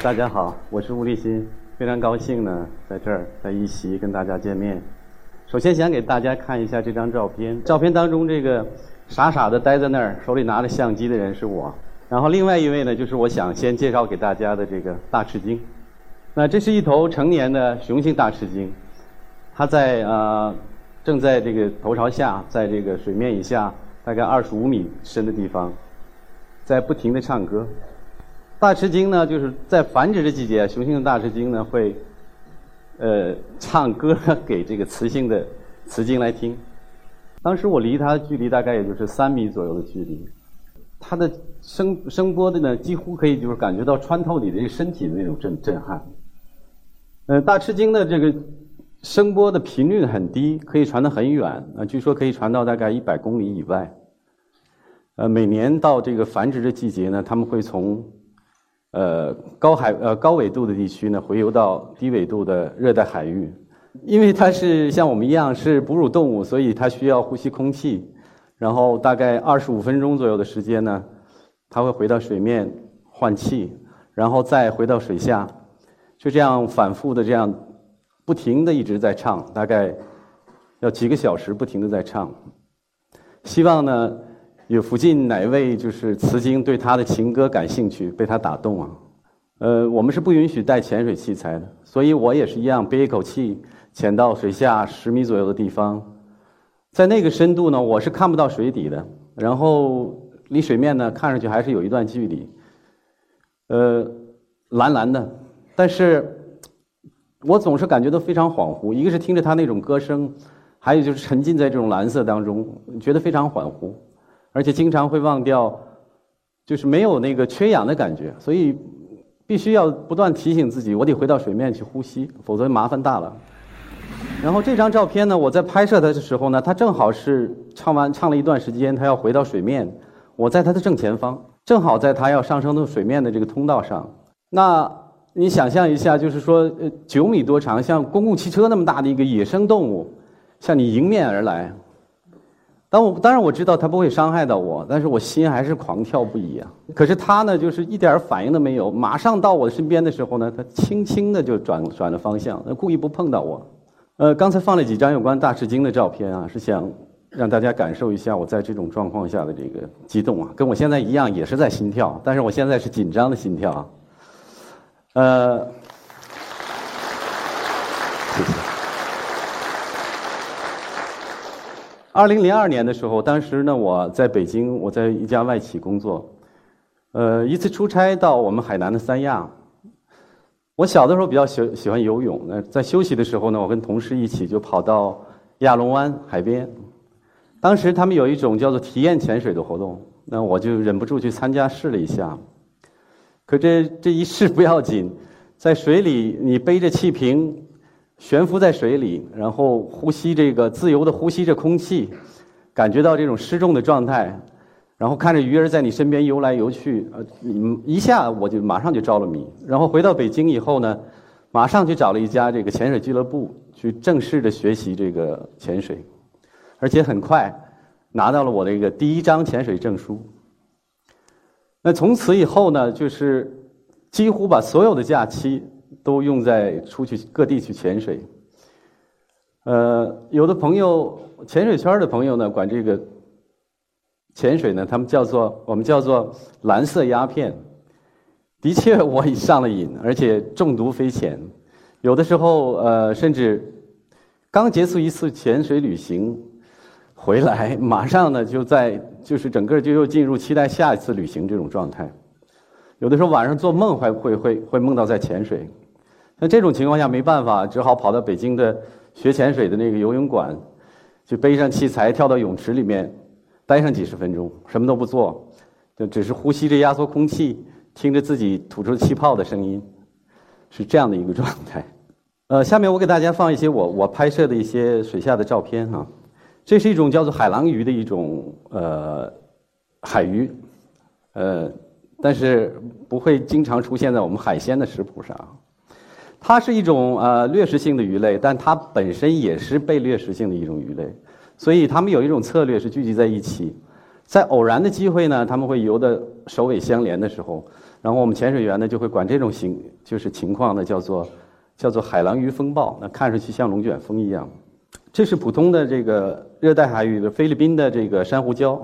大家好，我是吴立新，非常高兴呢，在这儿在一席跟大家见面。首先想给大家看一下这张照片，照片当中这个傻傻的待在那儿，手里拿着相机的人是我。然后另外一位呢，就是我想先介绍给大家的这个大赤鲸。那这是一头成年的雄性大赤鲸，它在呃正在这个头朝下，在这个水面以下大概二十五米深的地方，在不停的唱歌。大赤鲸呢，就是在繁殖的季节，雄性的大赤鲸呢会，呃，唱歌给这个雌性的雌鲸来听。当时我离它距离大概也就是三米左右的距离，它的声声波的呢，几乎可以就是感觉到穿透你的这个身体的那种震震撼。呃，大赤鲸的这个声波的频率很低，可以传得很远，啊，据说可以传到大概一百公里以外。呃，每年到这个繁殖的季节呢，他们会从呃，高海呃高纬度的地区呢，回游到低纬度的热带海域，因为它是像我们一样是哺乳动物，所以它需要呼吸空气。然后大概二十五分钟左右的时间呢，它会回到水面换气，然后再回到水下，就这样反复的这样不停的一直在唱，大概要几个小时不停的在唱。希望呢。有附近哪位就是雌鲸对他的情歌感兴趣，被他打动啊？呃，我们是不允许带潜水器材的，所以我也是一样，憋一口气潜到水下十米左右的地方，在那个深度呢，我是看不到水底的，然后离水面呢看上去还是有一段距离，呃，蓝蓝的，但是我总是感觉到非常恍惚，一个是听着他那种歌声，还有就是沉浸在这种蓝色当中，觉得非常恍惚。而且经常会忘掉，就是没有那个缺氧的感觉，所以必须要不断提醒自己，我得回到水面去呼吸，否则麻烦大了。然后这张照片呢，我在拍摄它的时候呢，它正好是唱完唱了一段时间，它要回到水面，我在它的正前方，正好在它要上升到水面的这个通道上。那你想象一下，就是说，呃，九米多长，像公共汽车那么大的一个野生动物，向你迎面而来。当我当然我知道它不会伤害到我，但是我心还是狂跳不已啊！可是它呢，就是一点反应都没有。马上到我身边的时候呢，它轻轻的就转转了方向，故意不碰到我。呃，刚才放了几张有关大赤鲸的照片啊，是想让大家感受一下我在这种状况下的这个激动啊，跟我现在一样，也是在心跳，但是我现在是紧张的心跳啊。呃，谢谢。二零零二年的时候，当时呢，我在北京，我在一家外企工作。呃，一次出差到我们海南的三亚。我小的时候比较喜喜欢游泳，那在休息的时候呢，我跟同事一起就跑到亚龙湾海边。当时他们有一种叫做体验潜水的活动，那我就忍不住去参加试了一下。可这这一试不要紧，在水里你背着气瓶。悬浮在水里，然后呼吸这个自由的呼吸着空气，感觉到这种失重的状态，然后看着鱼儿在你身边游来游去，呃，一下我就马上就着了迷。然后回到北京以后呢，马上去找了一家这个潜水俱乐部，去正式的学习这个潜水，而且很快拿到了我的一个第一张潜水证书。那从此以后呢，就是几乎把所有的假期。都用在出去各地去潜水。呃，有的朋友潜水圈的朋友呢，管这个潜水呢，他们叫做我们叫做蓝色鸦片。的确，我已上了瘾，而且中毒非浅。有的时候，呃，甚至刚结束一次潜水旅行回来，马上呢就在就是整个就又进入期待下一次旅行这种状态。有的时候晚上做梦还会会会梦到在潜水。那这种情况下没办法，只好跑到北京的学潜水的那个游泳馆，去背上器材跳到泳池里面，待上几十分钟，什么都不做，就只是呼吸着压缩空气，听着自己吐出气泡的声音，是这样的一个状态。呃，下面我给大家放一些我我拍摄的一些水下的照片哈。这是一种叫做海狼鱼的一种呃海鱼，呃，但是不会经常出现在我们海鲜的食谱上。它是一种呃掠食性的鱼类，但它本身也是被掠食性的一种鱼类，所以它们有一种策略是聚集在一起，在偶然的机会呢，他们会游的首尾相连的时候，然后我们潜水员呢就会管这种形就是情况呢叫做叫做海狼鱼风暴，那看上去像龙卷风一样。这是普通的这个热带海域的菲律宾的这个珊瑚礁，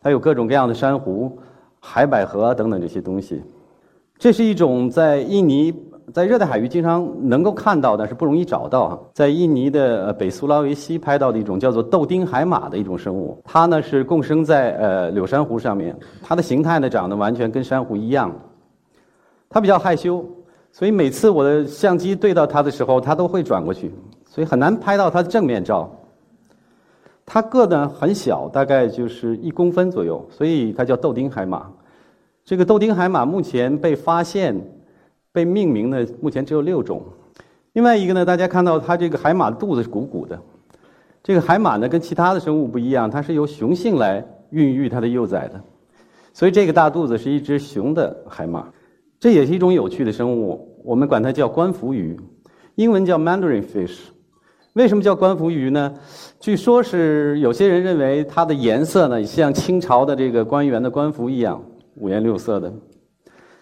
它有各种各样的珊瑚、海百合等等这些东西。这是一种在印尼。在热带海域经常能够看到，但是不容易找到。在印尼的北苏拉维西拍到的一种叫做豆丁海马的一种生物，它呢是共生在呃柳珊瑚上面。它的形态呢长得完全跟珊瑚一样。它比较害羞，所以每次我的相机对到它的时候，它都会转过去，所以很难拍到它的正面照。它个呢很小，大概就是一公分左右，所以它叫豆丁海马。这个豆丁海马目前被发现。被命名的目前只有六种，另外一个呢，大家看到它这个海马的肚子是鼓鼓的。这个海马呢，跟其他的生物不一样，它是由雄性来孕育它的幼崽的，所以这个大肚子是一只雄的海马。这也是一种有趣的生物，我们管它叫官服鱼，英文叫 Mandarin fish。为什么叫官服鱼呢？据说是有些人认为它的颜色呢，像清朝的这个官员的官服一样，五颜六色的。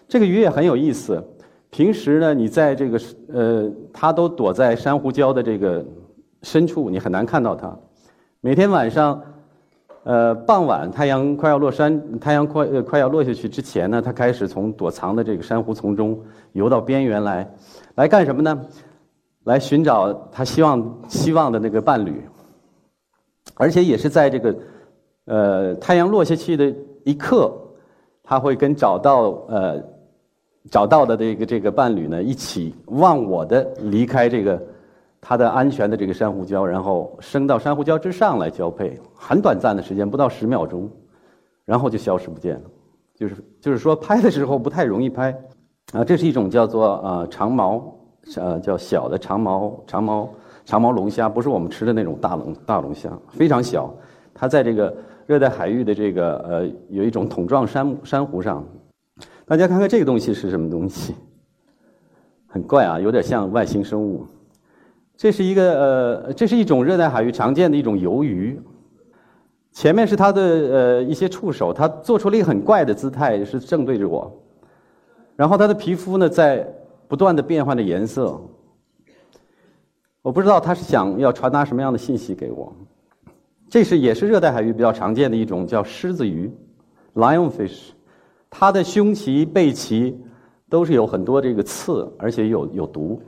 这个鱼也很有意思。平时呢，你在这个呃，它都躲在珊瑚礁的这个深处，你很难看到它。每天晚上，呃，傍晚太阳快要落山，太阳快呃快要落下去之前呢，它开始从躲藏的这个珊瑚丛中游到边缘来，来干什么呢？来寻找它希望希望的那个伴侣。而且也是在这个呃太阳落下去的一刻，它会跟找到呃。找到的这个这个伴侣呢，一起忘我的离开这个它的安全的这个珊瑚礁，然后升到珊瑚礁之上来交配，很短暂的时间，不到十秒钟，然后就消失不见了。就是就是说拍的时候不太容易拍啊。这是一种叫做呃长毛呃叫小的长毛长毛长毛龙虾，不是我们吃的那种大龙大龙虾，非常小。它在这个热带海域的这个呃有一种桶状珊珊瑚上。大家看看这个东西是什么东西？很怪啊，有点像外星生物。这是一个呃，这是一种热带海域常见的一种鱿鱼。前面是它的呃一些触手，它做出了一个很怪的姿态，是正对着我。然后它的皮肤呢在不断的变换着颜色。我不知道它是想要传达什么样的信息给我。这是也是热带海域比较常见的一种叫狮子鱼 （lionfish）。它的胸鳍、背鳍都是有很多这个刺，而且有有毒，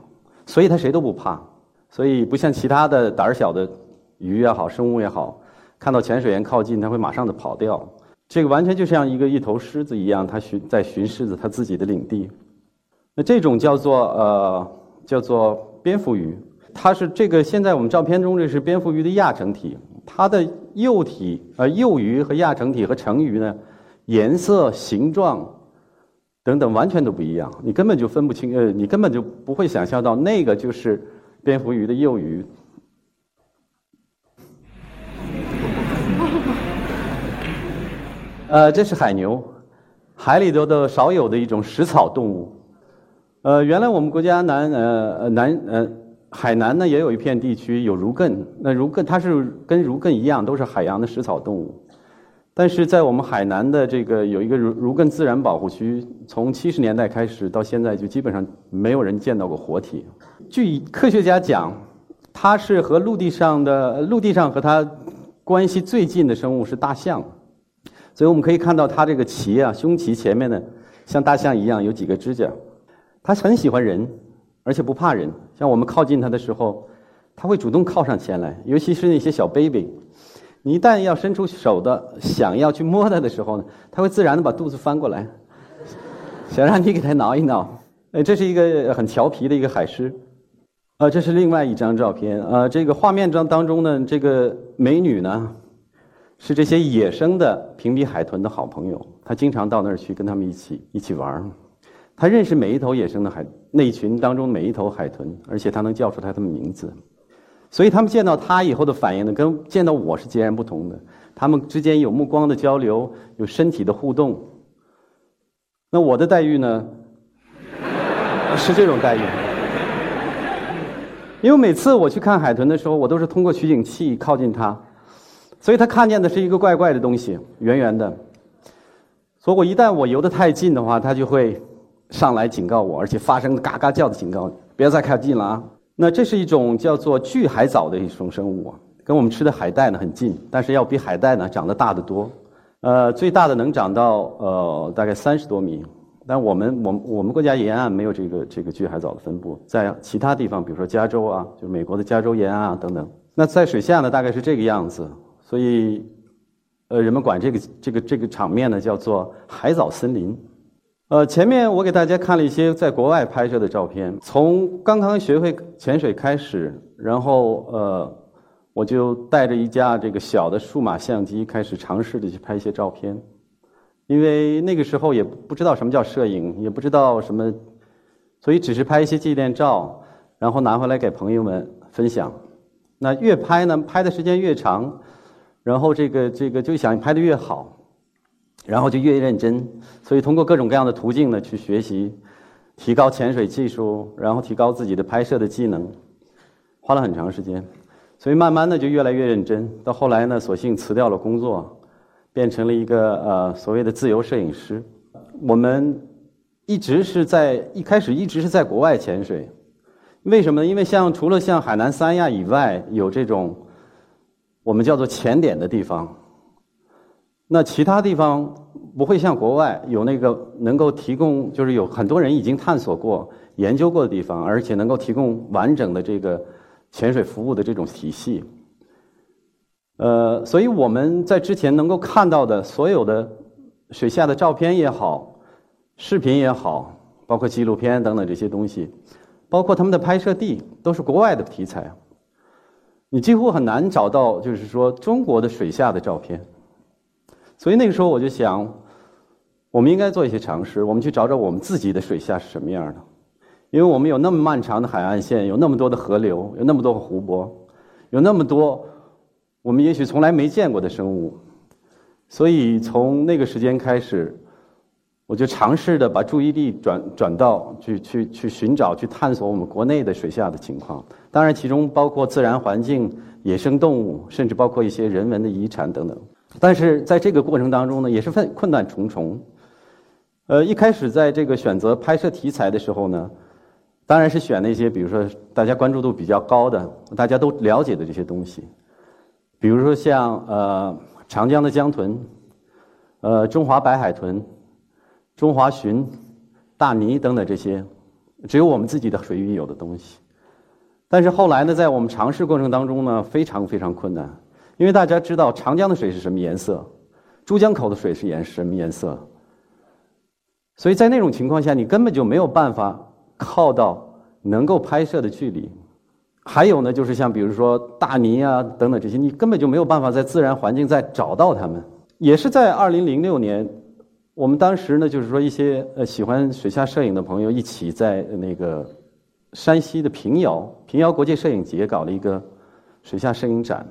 所以它谁都不怕。所以不像其他的胆儿小的鱼也好、生物也好，看到潜水员靠近，它会马上的跑掉。这个完全就像一个一头狮子一样，它巡在巡狮子它自己的领地。那这种叫做呃叫做蝙蝠鱼，它是这个现在我们照片中这是蝙蝠鱼的亚成体，它的幼体呃幼鱼和亚成体和成鱼呢。颜色、形状等等完全都不一样，你根本就分不清。呃，你根本就不会想象到那个就是蝙蝠鱼的幼鱼。呃，这是海牛，海里头的少有的一种食草动物。呃，原来我们国家南呃南呃海南呢也有一片地区有儒艮，那儒艮它是跟儒艮一样，都是海洋的食草动物。但是在我们海南的这个有一个如如艮自然保护区，从七十年代开始到现在，就基本上没有人见到过活体。据科学家讲，它是和陆地上的陆地上和它关系最近的生物是大象，所以我们可以看到它这个鳍啊，胸鳍前面呢，像大象一样有几个指甲。它很喜欢人，而且不怕人。像我们靠近它的时候，它会主动靠上前来，尤其是那些小 baby。你一旦要伸出手的想要去摸它的时候呢，它会自然的把肚子翻过来，想让你给它挠一挠。哎，这是一个很调皮的一个海狮。呃，这是另外一张照片。呃，这个画面当当中呢，这个美女呢，是这些野生的平底海豚的好朋友。她经常到那儿去跟他们一起一起玩儿。她认识每一头野生的海那群当中每一头海豚，而且她能叫出它的名字。所以他们见到他以后的反应呢，跟见到我是截然不同的。他们之间有目光的交流，有身体的互动。那我的待遇呢，是这种待遇。因为每次我去看海豚的时候，我都是通过取景器靠近它，所以它看见的是一个怪怪的东西，圆圆的。所以我一旦我游得太近的话，它就会上来警告我，而且发声嘎嘎叫的警告，不要再靠近了啊！那这是一种叫做巨海藻的一种生物啊，跟我们吃的海带呢很近，但是要比海带呢长得大得多。呃，最大的能长到呃大概三十多米。但我们我们我们国家沿岸没有这个这个巨海藻的分布，在其他地方，比如说加州啊，就是美国的加州沿岸啊等等。那在水下呢，大概是这个样子。所以，呃，人们管这个这个这个场面呢叫做海藻森林。呃，前面我给大家看了一些在国外拍摄的照片，从刚刚学会潜水开始，然后呃，我就带着一架这个小的数码相机开始尝试的去拍一些照片。因为那个时候也不知道什么叫摄影，也不知道什么，所以只是拍一些纪念照，然后拿回来给朋友们分享。那越拍呢，拍的时间越长，然后这个这个就想拍的越好，然后就越认真。所以通过各种各样的途径呢去学习，提高潜水技术，然后提高自己的拍摄的技能，花了很长时间。所以慢慢的就越来越认真。到后来呢，索性辞掉了工作。变成了一个呃所谓的自由摄影师。我们一直是在一开始一直是在国外潜水，为什么呢？因为像除了像海南三亚以外有这种我们叫做潜点的地方，那其他地方不会像国外有那个能够提供，就是有很多人已经探索过、研究过的地方，而且能够提供完整的这个潜水服务的这种体系。呃，所以我们在之前能够看到的所有的水下的照片也好，视频也好，包括纪录片等等这些东西，包括他们的拍摄地都是国外的题材，你几乎很难找到就是说中国的水下的照片。所以那个时候我就想，我们应该做一些尝试，我们去找找我们自己的水下是什么样的，因为我们有那么漫长的海岸线，有那么多的河流，有那么多湖泊，有那么多。我们也许从来没见过的生物，所以从那个时间开始，我就尝试的把注意力转转到去去去寻找、去探索我们国内的水下的情况。当然，其中包括自然环境、野生动物，甚至包括一些人文的遗产等等。但是在这个过程当中呢，也是困困难重重。呃，一开始在这个选择拍摄题材的时候呢，当然是选那些比如说大家关注度比较高的、大家都了解的这些东西。比如说像呃长江的江豚，呃中华白海豚、中华鲟、大鲵等等这些，只有我们自己的水域有的东西。但是后来呢，在我们尝试过程当中呢，非常非常困难，因为大家知道长江的水是什么颜色，珠江口的水是颜什么颜色，所以在那种情况下，你根本就没有办法靠到能够拍摄的距离。还有呢，就是像比如说大鲵啊等等这些，你根本就没有办法在自然环境再找到它们。也是在二零零六年，我们当时呢，就是说一些呃喜欢水下摄影的朋友一起在那个山西的平遥平遥国际摄影节搞了一个水下摄影展，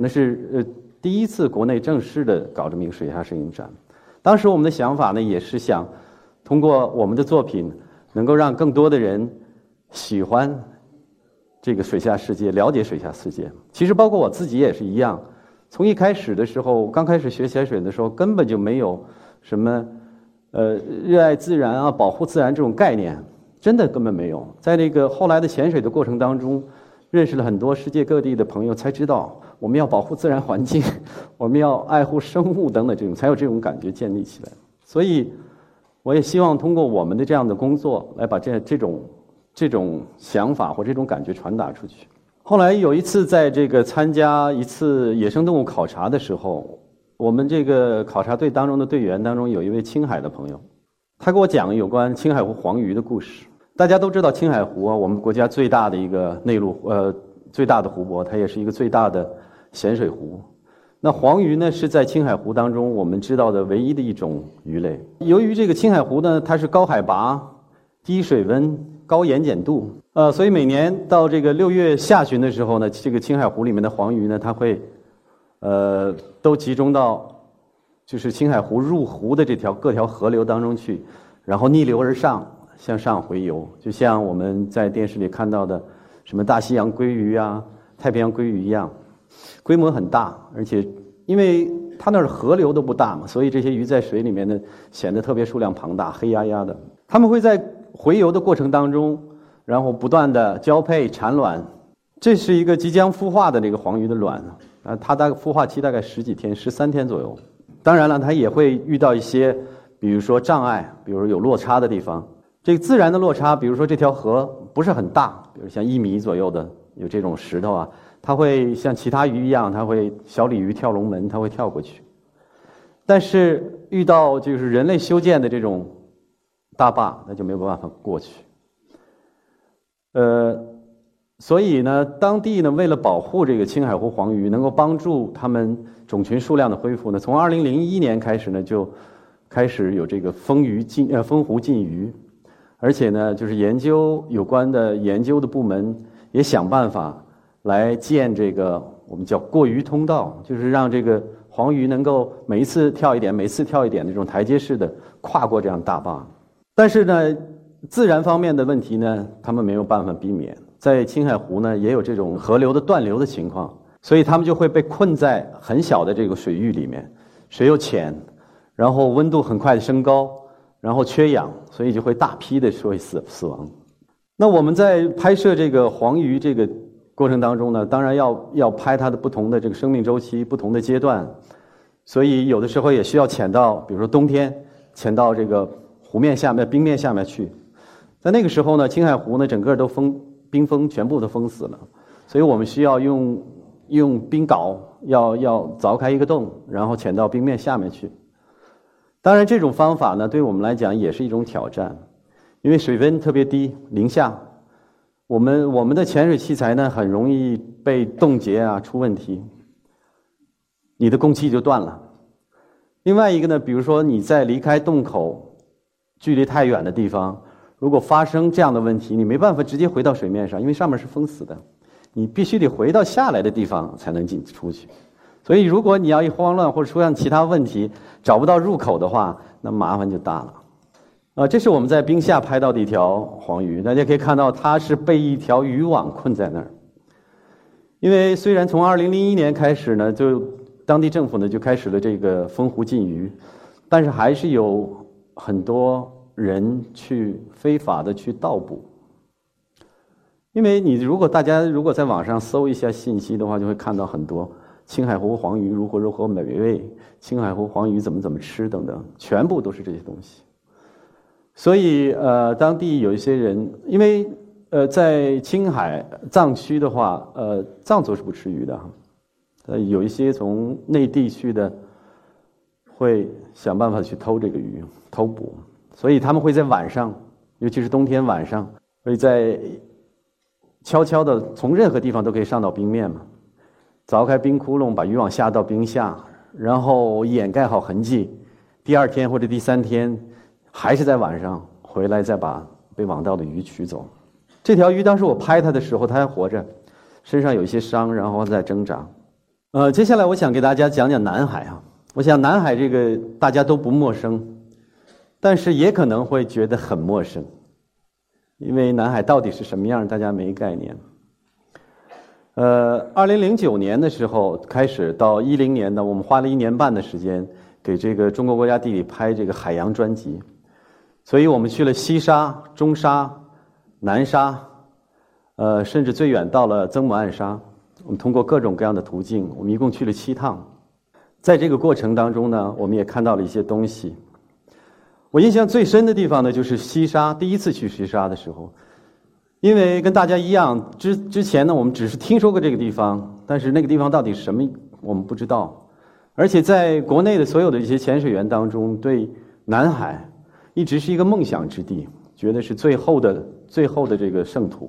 那是呃第一次国内正式的搞这么一个水下摄影展。当时我们的想法呢，也是想通过我们的作品，能够让更多的人喜欢。这个水下世界，了解水下世界，其实包括我自己也是一样。从一开始的时候，刚开始学潜水的时候，根本就没有什么呃热爱自然啊、保护自然这种概念，真的根本没有。在那个后来的潜水的过程当中，认识了很多世界各地的朋友，才知道我们要保护自然环境，我们要爱护生物等等这种，才有这种感觉建立起来。所以，我也希望通过我们的这样的工作，来把这这种。这种想法或这种感觉传达出去。后来有一次，在这个参加一次野生动物考察的时候，我们这个考察队当中的队员当中有一位青海的朋友，他给我讲有关青海湖黄鱼的故事。大家都知道青海湖啊，我们国家最大的一个内陆呃最大的湖泊，它也是一个最大的咸水湖。那黄鱼呢，是在青海湖当中我们知道的唯一的一种鱼类。由于这个青海湖呢，它是高海拔、低水温。高盐碱度，呃，所以每年到这个六月下旬的时候呢，这个青海湖里面的黄鱼呢，它会，呃，都集中到，就是青海湖入湖的这条各条河流当中去，然后逆流而上，向上回游，就像我们在电视里看到的什么大西洋鲑鱼啊、太平洋鲑鱼一样。规模很大，而且因为它那儿河流都不大嘛，所以这些鱼在水里面呢显得特别数量庞大，黑压压的。它们会在回游的过程当中，然后不断的交配产卵。这是一个即将孵化的这个黄鱼的卵啊，它大概孵化期大概十几天，十三天左右。当然了，它也会遇到一些，比如说障碍，比如有落差的地方。这个自然的落差，比如说这条河不是很大，比如像一米左右的有这种石头啊，它会像其他鱼一样，它会小鲤鱼跳龙门，它会跳过去。但是遇到就是人类修建的这种大坝，那就没有办法过去。呃，所以呢，当地呢为了保护这个青海湖黄鱼，能够帮助它们种群数量的恢复呢，从二零零一年开始呢，就开始有这个封鱼禁呃封湖禁渔。而且呢，就是研究有关的研究的部门也想办法来建这个我们叫过鱼通道，就是让这个黄鱼能够每一次跳一点，每次跳一点那种台阶式的跨过这样大坝。但是呢，自然方面的问题呢，他们没有办法避免。在青海湖呢，也有这种河流的断流的情况，所以他们就会被困在很小的这个水域里面，水又浅，然后温度很快的升高。然后缺氧，所以就会大批的会死死亡。那我们在拍摄这个黄鱼这个过程当中呢，当然要要拍它的不同的这个生命周期、不同的阶段，所以有的时候也需要潜到，比如说冬天潜到这个湖面下面、冰面下面去。在那个时候呢，青海湖呢整个都封冰封，全部都封死了，所以我们需要用用冰镐要要凿开一个洞，然后潜到冰面下面去。当然，这种方法呢，对我们来讲也是一种挑战，因为水温特别低，零下，我们我们的潜水器材呢很容易被冻结啊，出问题，你的供气就断了。另外一个呢，比如说你在离开洞口距离太远的地方，如果发生这样的问题，你没办法直接回到水面上，因为上面是封死的，你必须得回到下来的地方才能进出去。所以，如果你要一慌乱或者出现其他问题，找不到入口的话，那麻烦就大了。啊，这是我们在冰下拍到的一条黄鱼，大家可以看到它是被一条渔网困在那儿。因为虽然从二零零一年开始呢，就当地政府呢就开始了这个封湖禁渔，但是还是有很多人去非法的去盗捕。因为你如果大家如果在网上搜一下信息的话，就会看到很多。青海湖黄鱼如何如何美味？青海湖黄鱼怎么怎么吃？等等，全部都是这些东西。所以，呃，当地有一些人，因为呃，在青海藏区的话，呃，藏族是不吃鱼的哈。呃，有一些从内地去的，会想办法去偷这个鱼，偷捕。所以他们会在晚上，尤其是冬天晚上，会在悄悄的从任何地方都可以上到冰面嘛。凿开冰窟窿，把渔网下到冰下，然后掩盖好痕迹。第二天或者第三天，还是在晚上回来，再把被网到的鱼取走。这条鱼当时我拍它的时候，它还活着，身上有一些伤，然后在挣扎。呃，接下来我想给大家讲讲南海啊。我想南海这个大家都不陌生，但是也可能会觉得很陌生，因为南海到底是什么样，大家没概念。呃，二零零九年的时候开始到一零年呢，我们花了一年半的时间给这个中国国家地理拍这个海洋专辑，所以我们去了西沙、中沙、南沙，呃，甚至最远到了曾母暗沙。我们通过各种各样的途径，我们一共去了七趟。在这个过程当中呢，我们也看到了一些东西。我印象最深的地方呢，就是西沙。第一次去西沙的时候。因为跟大家一样，之之前呢，我们只是听说过这个地方，但是那个地方到底什么，我们不知道。而且在国内的所有的一些潜水员当中，对南海一直是一个梦想之地，觉得是最后的最后的这个圣土。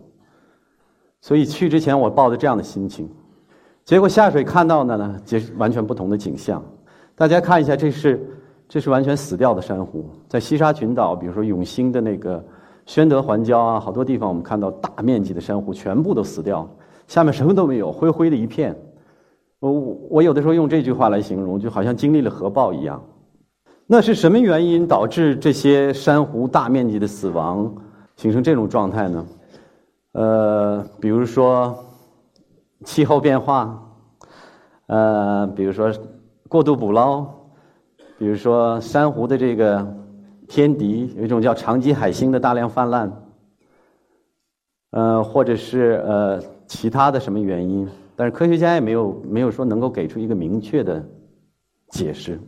所以去之前，我抱着这样的心情，结果下水看到的呢，是完全不同的景象。大家看一下，这是这是完全死掉的珊瑚，在西沙群岛，比如说永兴的那个。宣德环礁啊，好多地方我们看到大面积的珊瑚全部都死掉了，下面什么都没有，灰灰的一片。我我有的时候用这句话来形容，就好像经历了核爆一样。那是什么原因导致这些珊瑚大面积的死亡，形成这种状态呢？呃，比如说气候变化，呃，比如说过度捕捞，比如说珊瑚的这个天敌，有一种叫长鳍海星的大量泛滥，呃，或者是呃其他的什么原因，但是科学家也没有没有说能够给出一个明确的解释。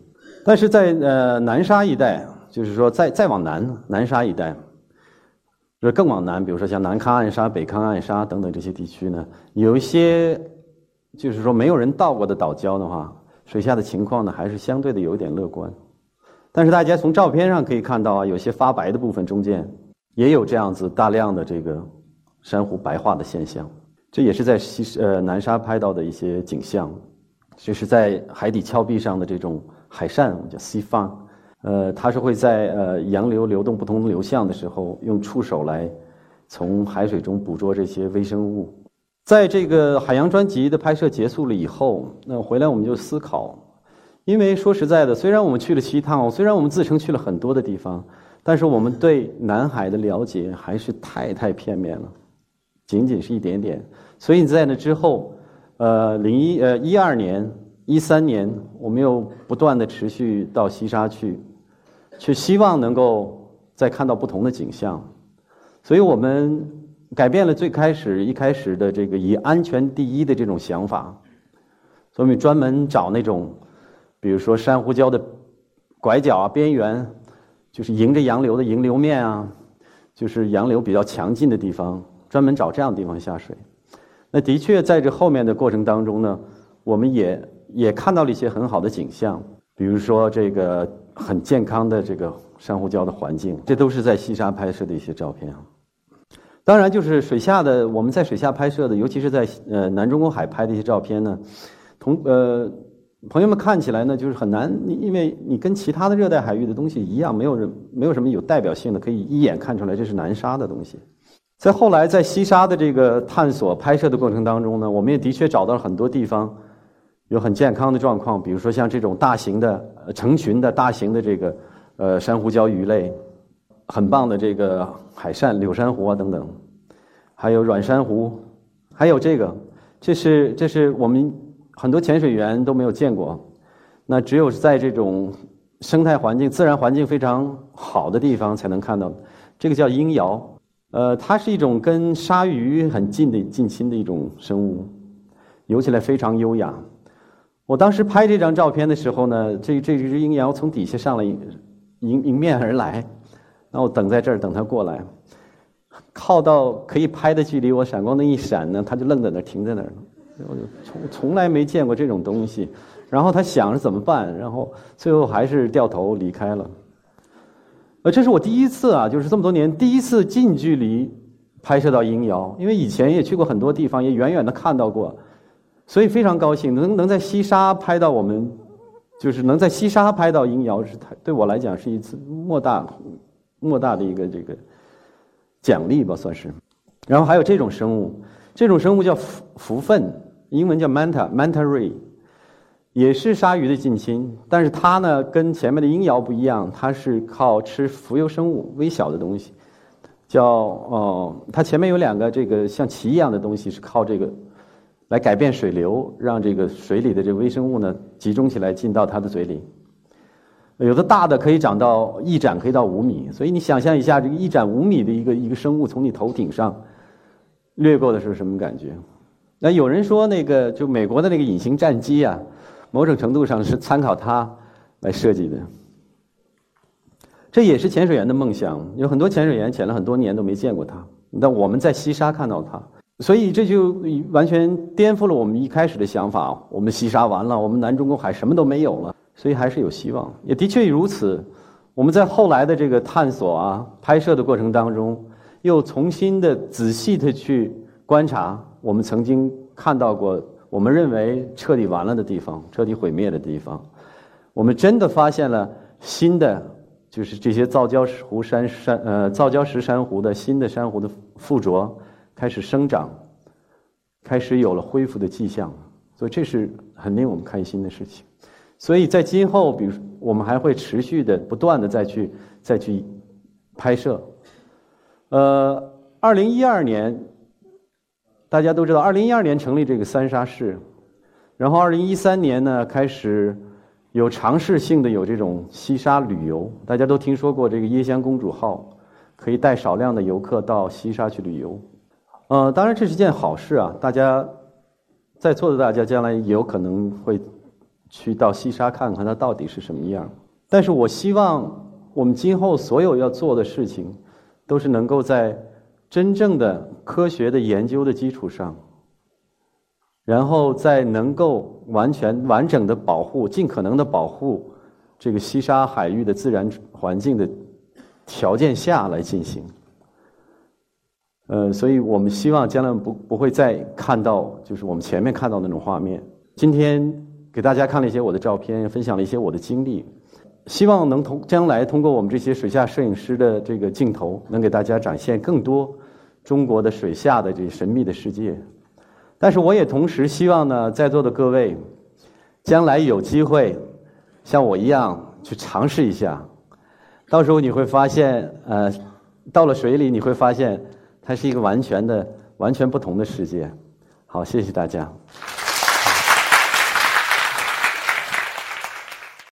但是在呃南沙一带，就是说再再往南南沙一带，就是更往南，比如说像南康暗沙、北康暗沙等等这些地区呢，有一些就是说没有人到过的岛礁的话，水下的情况呢还是相对的有一点乐观。但是大家从照片上可以看到啊，有些发白的部分中间也有这样子大量的这个珊瑚白化的现象，这也是在西呃南沙拍到的一些景象，就是在海底峭壁上的这种。海扇，我们叫 sea fan，呃，它是会在呃洋流流动不同流向的时候，用触手来从海水中捕捉这些微生物。在这个海洋专辑的拍摄结束了以后，那回来我们就思考，因为说实在的，虽然我们去了七趟，虽然我们自称去了很多的地方，但是我们对南海的了解还是太太片面了，仅仅是一点点。所以在那之后，呃，零一呃一二年。一三年，我们又不断的持续到西沙去，去希望能够再看到不同的景象，所以我们改变了最开始一开始的这个以安全第一的这种想法，所以我们专门找那种，比如说珊瑚礁的拐角啊、边缘，就是迎着洋流的迎流面啊，就是洋流比较强劲的地方，专门找这样的地方下水。那的确在这后面的过程当中呢，我们也。也看到了一些很好的景象，比如说这个很健康的这个珊瑚礁的环境，这都是在西沙拍摄的一些照片啊。当然，就是水下的我们在水下拍摄的，尤其是在呃南中国海拍的一些照片呢，同呃朋友们看起来呢就是很难，因为你跟其他的热带海域的东西一样，没有人没有什么有代表性的可以一眼看出来这是南沙的东西。在后来在西沙的这个探索拍摄的过程当中呢，我们也的确找到了很多地方。有很健康的状况，比如说像这种大型的成群的大型的这个呃珊瑚礁鱼类，很棒的这个海扇柳珊瑚啊等等，还有软珊瑚，还有这个，这是这是我们很多潜水员都没有见过，那只有在这种生态环境、自然环境非常好的地方才能看到。这个叫鹰鳐，呃，它是一种跟鲨鱼很近的近亲的一种生物，游起来非常优雅。我当时拍这张照片的时候呢，这这只鹰鳐从底下上来迎迎面而来，那我等在这儿等它过来，靠到可以拍的距离，我闪光灯一闪呢，它就愣在那儿停在那儿了。我就从从来没见过这种东西，然后他想着怎么办，然后最后还是掉头离开了。呃，这是我第一次啊，就是这么多年第一次近距离拍摄到鹰鳐，因为以前也去过很多地方，也远远的看到过。所以非常高兴能能在西沙拍到我们，就是能在西沙拍到鹰鳐是太对我来讲是一次莫大莫大的一个这个奖励吧算是。然后还有这种生物，这种生物叫福福分，英文叫 manta manta ray，也是鲨鱼的近亲，但是它呢跟前面的鹰鳐不一样，它是靠吃浮游生物微小的东西，叫哦，它前面有两个这个像鳍一样的东西是靠这个。来改变水流，让这个水里的这个微生物呢集中起来进到它的嘴里。有的大的可以长到一展，可以到五米。所以你想象一下，这个一展五米的一个一个生物从你头顶上掠过的时候什么感觉？那有人说，那个就美国的那个隐形战机啊，某种程度上是参考它来设计的。这也是潜水员的梦想。有很多潜水员潜了很多年都没见过它，但我们在西沙看到它。所以这就完全颠覆了我们一开始的想法。我们西沙完了，我们南中国海什么都没有了。所以还是有希望，也的确如此。我们在后来的这个探索啊、拍摄的过程当中，又重新的仔细的去观察我们曾经看到过、我们认为彻底完了的地方、彻底毁灭的地方。我们真的发现了新的，就是这些造礁石湖珊珊呃造礁石珊瑚的新的珊瑚的附着。开始生长，开始有了恢复的迹象，所以这是很令我们开心的事情。所以在今后，比如我们还会持续的、不断的再去、再去拍摄。呃，二零一二年，大家都知道，二零一二年成立这个三沙市，然后二零一三年呢，开始有尝试性的有这种西沙旅游，大家都听说过这个椰香公主号，可以带少量的游客到西沙去旅游。呃，当然这是件好事啊，大家在座的大家将来也有可能会去到西沙看看它到底是什么样。但是我希望我们今后所有要做的事情，都是能够在真正的科学的研究的基础上。然后在能够完全完整的保护、尽可能的保护这个西沙海域的自然环境的条件下来进行。呃，所以我们希望将来不不会再看到就是我们前面看到那种画面。今天给大家看了一些我的照片，分享了一些我的经历，希望能通将来通过我们这些水下摄影师的这个镜头，能给大家展现更多中国的水下的这神秘的世界。但是我也同时希望呢，在座的各位，将来有机会像我一样去尝试一下，到时候你会发现，呃，到了水里你会发现，它是一个完全的、完全不同的世界。好，谢谢大家。